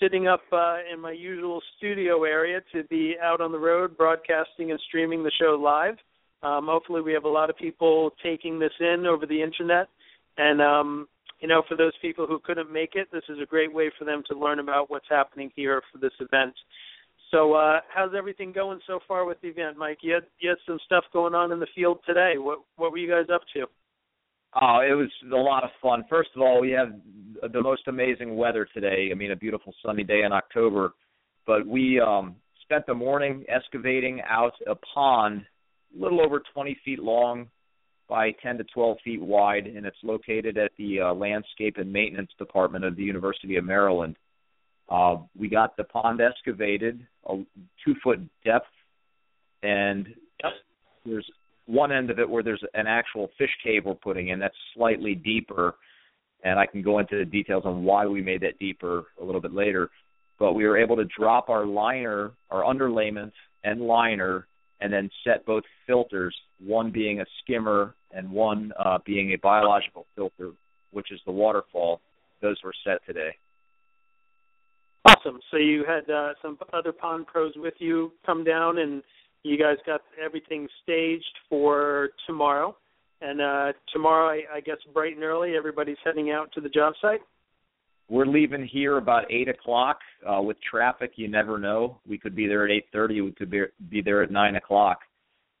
sitting up uh, in my usual studio area to be out on the road broadcasting and streaming the show live. Um, hopefully, we have a lot of people taking this in over the internet, and um, you know, for those people who couldn't make it, this is a great way for them to learn about what's happening here for this event. So, uh, how's everything going so far with the event, Mike? You had you had some stuff going on in the field today. What what were you guys up to? Oh, it was a lot of fun. First of all, we have the most amazing weather today. I mean, a beautiful sunny day in October. But we um, spent the morning excavating out a pond, a little over 20 feet long, by 10 to 12 feet wide, and it's located at the uh, Landscape and Maintenance Department of the University of Maryland. Uh, we got the pond excavated, a two foot depth, and yep. there's one end of it where there's an actual fish cave we're putting in that's slightly deeper, and I can go into the details on why we made that deeper a little bit later. But we were able to drop our liner, our underlayment and liner and then set both filters, one being a skimmer and one uh, being a biological filter, which is the waterfall. Those were set today. Awesome. So you had uh, some other pond pros with you come down, and you guys got everything staged for tomorrow. And uh, tomorrow, I, I guess bright and early, everybody's heading out to the job site. We're leaving here about eight o'clock. Uh, with traffic, you never know. We could be there at eight thirty. We could be be there at nine o'clock.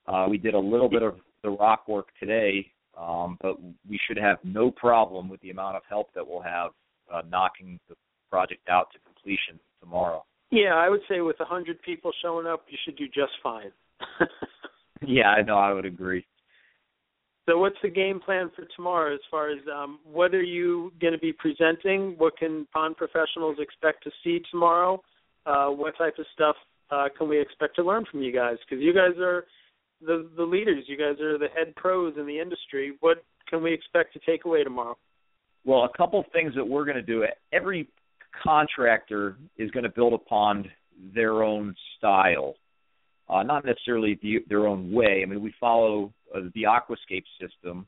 Uh, we did a little bit of the rock work today, um, but we should have no problem with the amount of help that we'll have uh, knocking the project out to completion tomorrow. Yeah, I would say with a hundred people showing up, you should do just fine. [LAUGHS] yeah, I know. I would agree. So, what's the game plan for tomorrow as far as um, what are you going to be presenting? What can pond professionals expect to see tomorrow? Uh, what type of stuff uh, can we expect to learn from you guys? Because you guys are the the leaders. You guys are the head pros in the industry. What can we expect to take away tomorrow? Well, a couple of things that we're going to do. Every contractor is going to build a pond their own style, uh, not necessarily the, their own way. I mean, we follow uh, the aquascape system,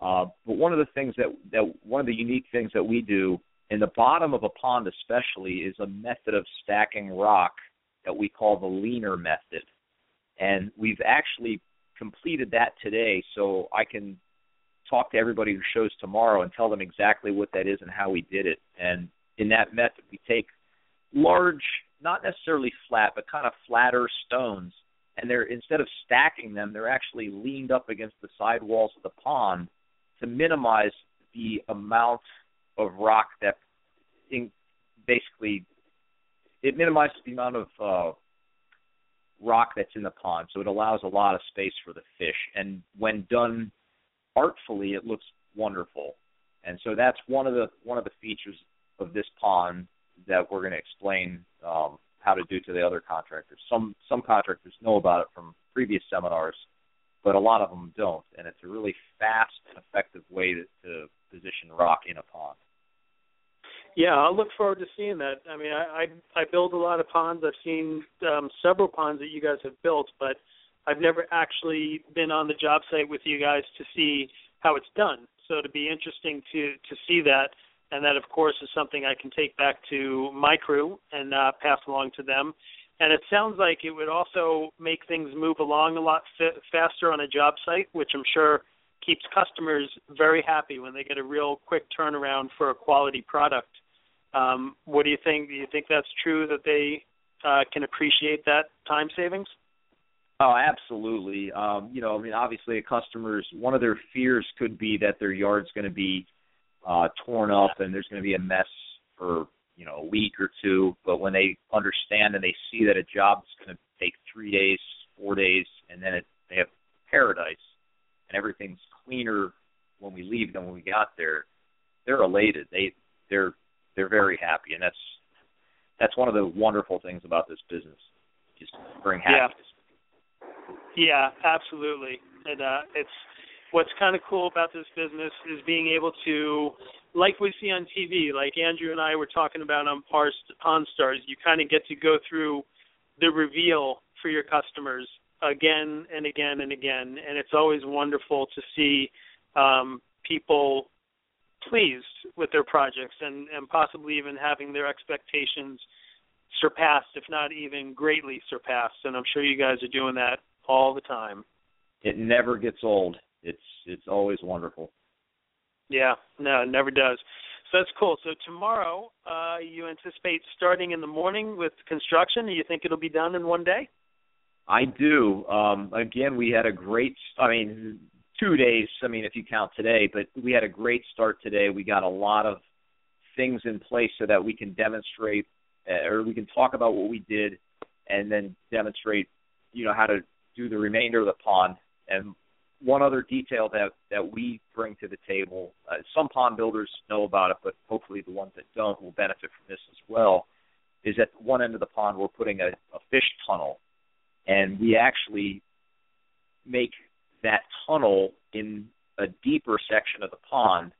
uh, but one of the things that that one of the unique things that we do in the bottom of a pond, especially, is a method of stacking rock that we call the leaner method, and we've actually completed that today. So I can talk to everybody who shows tomorrow and tell them exactly what that is and how we did it. And in that method, we take large, not necessarily flat, but kind of flatter stones, and they're instead of stacking them, they're actually leaned up against the side walls of the pond to minimize the amount of rock that in, basically it minimizes the amount of uh, rock that's in the pond, so it allows a lot of space for the fish. And when done artfully, it looks wonderful. And so that's one of the one of the features of this pond that we're going to explain um, how to do to the other contractors. Some some contractors know about it from previous seminars, but a lot of them don't. And it's a really fast and effective way to, to position rock in a pond. Yeah, I'll look forward to seeing that. I mean, I I, I build a lot of ponds. I've seen um, several ponds that you guys have built, but I've never actually been on the job site with you guys to see how it's done. So it'd be interesting to to see that, and that of course is something I can take back to my crew and uh, pass along to them. And it sounds like it would also make things move along a lot f- faster on a job site, which I'm sure keeps customers very happy when they get a real quick turnaround for a quality product. Um, what do you think? Do you think that's true that they uh, can appreciate that time savings? Oh, absolutely. Um, you know, I mean, obviously, a customers one of their fears could be that their yard's going to be uh, torn up and there's going to be a mess for you know a week or two. But when they understand and they see that a job's going to take three days, four days, and then it, they have paradise and everything's cleaner when we leave than when we got there, they're elated. They they're they're very happy, and that's that's one of the wonderful things about this business. Just bring happiness. Yeah. Yeah, absolutely. And uh it's what's kind of cool about this business is being able to like we see on TV, like Andrew and I were talking about on Pond Stars, you kind of get to go through the reveal for your customers again and again and again, and it's always wonderful to see um, people pleased with their projects and, and possibly even having their expectations surpassed, if not even greatly surpassed. And I'm sure you guys are doing that all the time. It never gets old. It's it's always wonderful. Yeah, no, it never does. So that's cool. So tomorrow, uh, you anticipate starting in the morning with construction. Do you think it'll be done in one day? I do. Um, again, we had a great. I mean, two days. I mean, if you count today, but we had a great start today. We got a lot of things in place so that we can demonstrate, uh, or we can talk about what we did, and then demonstrate, you know, how to do the remainder of the pond. And one other detail that that we bring to the table, uh, some pond builders know about it, but hopefully the ones that don't will benefit from this as well. Is at one end of the pond we're putting a, a fish tunnel, and we actually make that tunnel in a deeper section of the pond.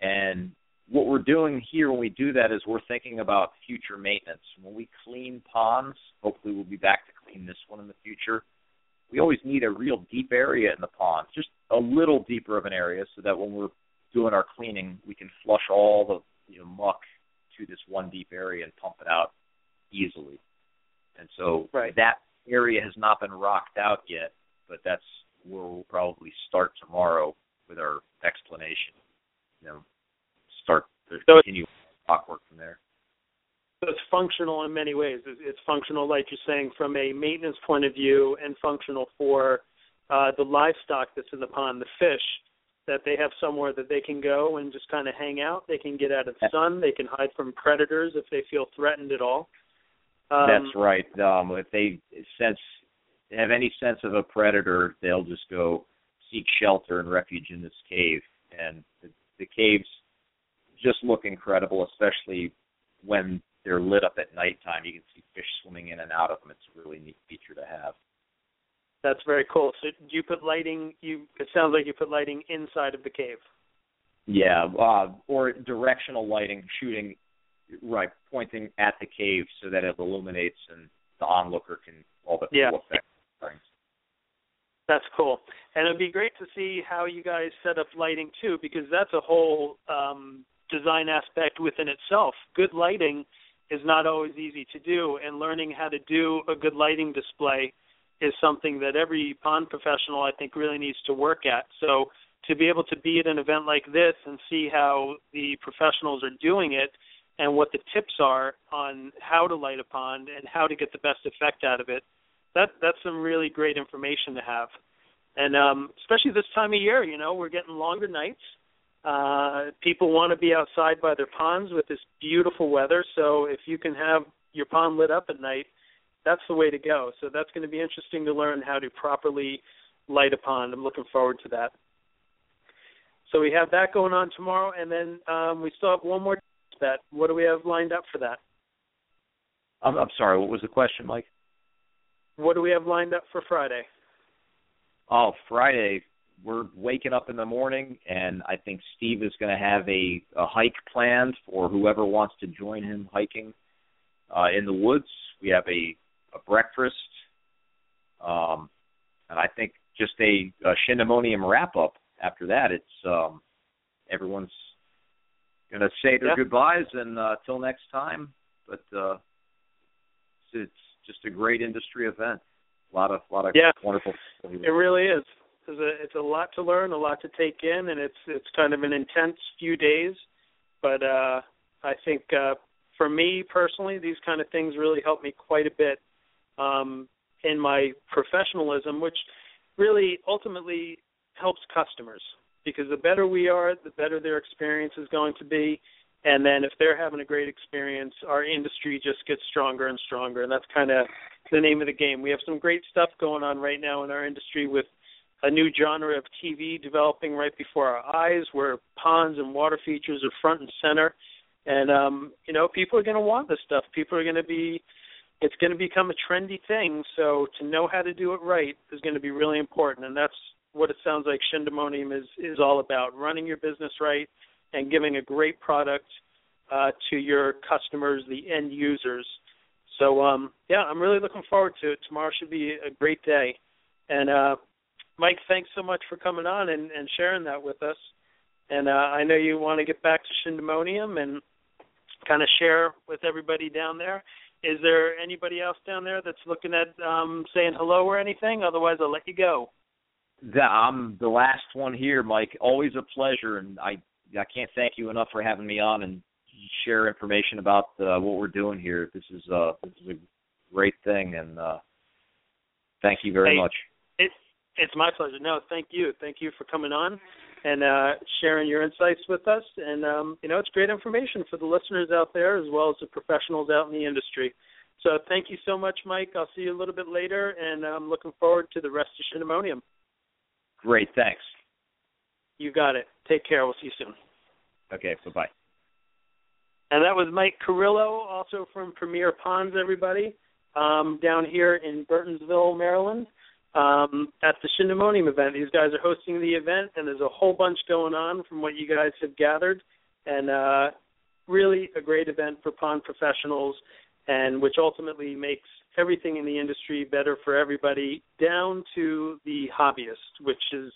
And what we're doing here when we do that is we're thinking about future maintenance. When we clean ponds, hopefully we'll be back to clean this one in the future we always need a real deep area in the pond, just a little deeper of an area, so that when we're doing our cleaning, we can flush all the you know, muck to this one deep area and pump it out easily. And so right. that area has not been rocked out yet, but that's where we'll probably start tomorrow with our explanation. You know, start to so continue rock work from there. So it's functional in many ways. It's functional, like you're saying, from a maintenance point of view, and functional for uh, the livestock that's in the pond, the fish, that they have somewhere that they can go and just kind of hang out. They can get out of the sun. They can hide from predators if they feel threatened at all. Um, that's right. Um, if they sense have any sense of a predator, they'll just go seek shelter and refuge in this cave. And the, the caves just look incredible, especially when they're lit up at nighttime. You can see fish swimming in and out of them. It's a really neat feature to have. That's very cool. So do you put lighting. You it sounds like you put lighting inside of the cave. Yeah, uh, or directional lighting, shooting right, pointing at the cave so that it illuminates and the onlooker can all the yeah. effects. That's cool, and it'd be great to see how you guys set up lighting too, because that's a whole um, design aspect within itself. Good lighting is not always easy to do, and learning how to do a good lighting display is something that every pond professional I think really needs to work at. So to be able to be at an event like this and see how the professionals are doing it and what the tips are on how to light a pond and how to get the best effect out of it, that that's some really great information to have. And um especially this time of year, you know, we're getting longer nights. Uh people want to be outside by their ponds with this beautiful weather, so if you can have your pond lit up at night, that's the way to go. So that's going to be interesting to learn how to properly light a pond. I'm looking forward to that. So we have that going on tomorrow, and then um, we still have one more bet. What do we have lined up for that? I'm, I'm sorry. What was the question, Mike? What do we have lined up for Friday? Oh, Friday. We're waking up in the morning, and I think Steve is going to have a, a hike planned for whoever wants to join him hiking uh, in the woods. We have a, a breakfast, um, and I think just a, a Shindemonium wrap up. After that, it's um, everyone's going to say their Yeah. goodbyes and uh, till next time. But uh, it's, it's just a great industry event. A lot of lot of Yeah. wonderful. It really is. It's a, it's a lot to learn, a lot to take in, and it's it's kind of an intense few days. But uh, I think uh, for me personally, these kind of things really help me quite a bit um, in my professionalism, which really ultimately helps customers because the better we are, the better their experience is going to be. And then if they're having a great experience, our industry just gets stronger and stronger. And that's kind of the name of the game. We have some great stuff going on right now in our industry with a new genre of TV developing right before our eyes where ponds and water features are front and center. And um, you know, people are going to want this stuff. People are going to be it's going to become a trendy thing, so to know how to do it right is going to be really important and that's what it sounds like Shindemonium is is all about, running your business right and giving a great product uh, to your customers, the end users. So um, yeah, I'm really looking forward to it. Tomorrow should be a great day. And uh, Mike, thanks so much for coming on and, and sharing that with us. And uh, I know you want to get back to Shindemonium and kind of share with everybody down there. Is there anybody else down there that's looking at um, saying hello or anything? Otherwise, I'll let you go. I'm the last one here, Mike. Always a pleasure, and I I can't thank you enough for having me on and share information about uh, what we're doing here. This is uh this is a great thing, and uh, thank you very Hey, much. It, it's my pleasure. No, thank you. Thank you for coming on and uh, sharing your insights with us. And um, you know, it's great information for the listeners out there as well as the professionals out in the industry. So thank you so much, Mike. I'll see you a little bit later, and I'm looking forward to the rest of Shindemonium. Great, thanks. You got it. Take care. We'll see you soon. Okay, bye bye. And that was Mike Carrillo, also from Premier Ponds, everybody, um, down here in Burtonsville, Maryland, um, at the Shindemonium event. These guys are hosting the event, and there's a whole bunch going on from what you guys have gathered, and uh, really a great event for pond professionals, and which ultimately makes everything in the industry better for everybody, down to the hobbyist, which is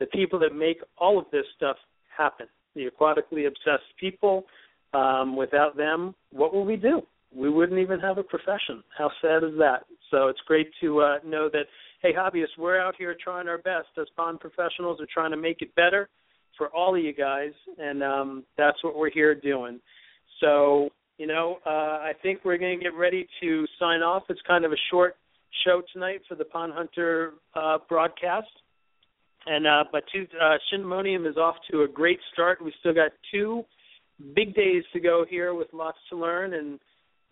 the people that make all of this stuff happen. The aquatically obsessed people. Um, without them, what will we do? We wouldn't even have a profession. How sad is that? So it's great to uh, know that, hey, hobbyists, we're out here trying our best as pond professionals are trying to make it better for all of you guys, and um, that's what we're here doing. So, you know, uh, I think we're going to get ready to sign off. It's kind of a short show tonight for the Pond Hunter uh, broadcast. And uh, but two, uh, Shindemonium is off to a great start. We still got two big days to go here with lots to learn and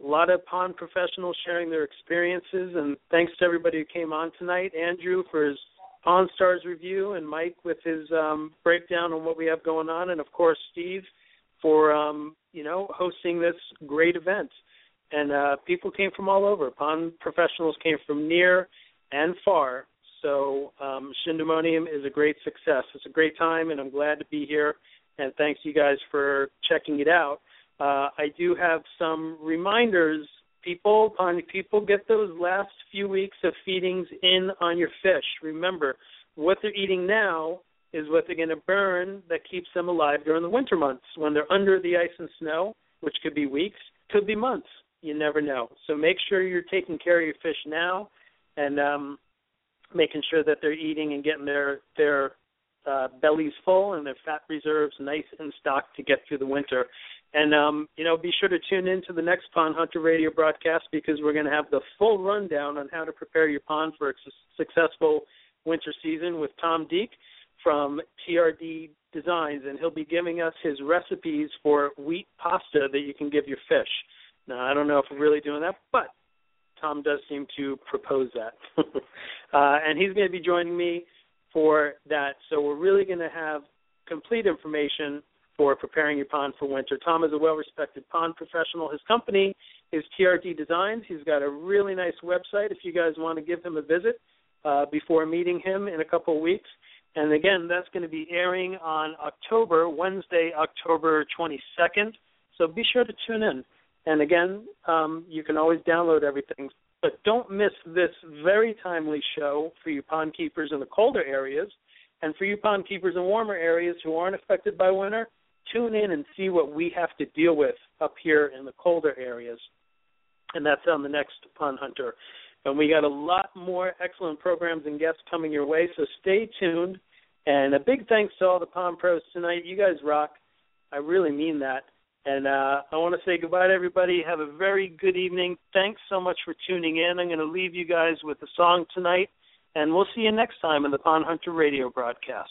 a lot of pond professionals sharing their experiences. And thanks to everybody who came on tonight. Andrew for his Pond Stars review, and Mike with his um, breakdown on what we have going on, and of course Steve for um, you know hosting this great event. And uh, people came from all over. Pond professionals came from near and far. So um, Shindemonium is a great success. It's a great time, and I'm glad to be here and thanks you guys for checking it out. Uh, I do have some reminders. People, on people, get those last few weeks of feedings in on your fish. Remember, what they're eating now is what they're going to burn that keeps them alive during the winter months when they're under the ice and snow, which could be weeks, could be months. You never know. So make sure you're taking care of your fish now, and um, making sure that they're eating and getting their their uh, bellies full and their fat reserves nice and stocked to get through the winter. And um, you know, be sure to tune in to the next Pond Hunter radio broadcast because we're going to have the full rundown on how to prepare your pond for a su- successful winter season with Tom Deek from TRD Designs, and he'll be giving us his recipes for wheat pasta that you can give your fish. Now, I don't know if we're really doing that, but Tom does seem to propose that. [LAUGHS] uh, and he's going to be joining me for that. So we're really going to have complete information for preparing your pond for winter. Tom is a well respected pond professional. His company is TRD Designs. He's got a really nice website if you guys want to give him a visit uh, before meeting him in a couple of weeks. And again, that's going to be airing on October, Wednesday, October 22nd. So be sure to tune in. And again, um, you can always download everything. But don't miss this very timely show for you pond keepers in the colder areas. And for you pond keepers in warmer areas who aren't affected by winter, tune in and see what we have to deal with up here in the colder areas. And that's on the next Pond Hunter. And we got a lot more excellent programs and guests coming your way, so stay tuned. And a big thanks to all the Pond Pros tonight. You guys rock. I really mean that. And uh, I want to say goodbye to everybody. Have a very good evening. Thanks so much for tuning in. I'm going to leave you guys with a song tonight, and we'll see you next time in the Pond Hunter radio broadcast.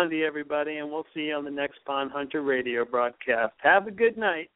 Pondy, everybody, and we'll see you on the next Pond Hunter radio broadcast. Have a good night.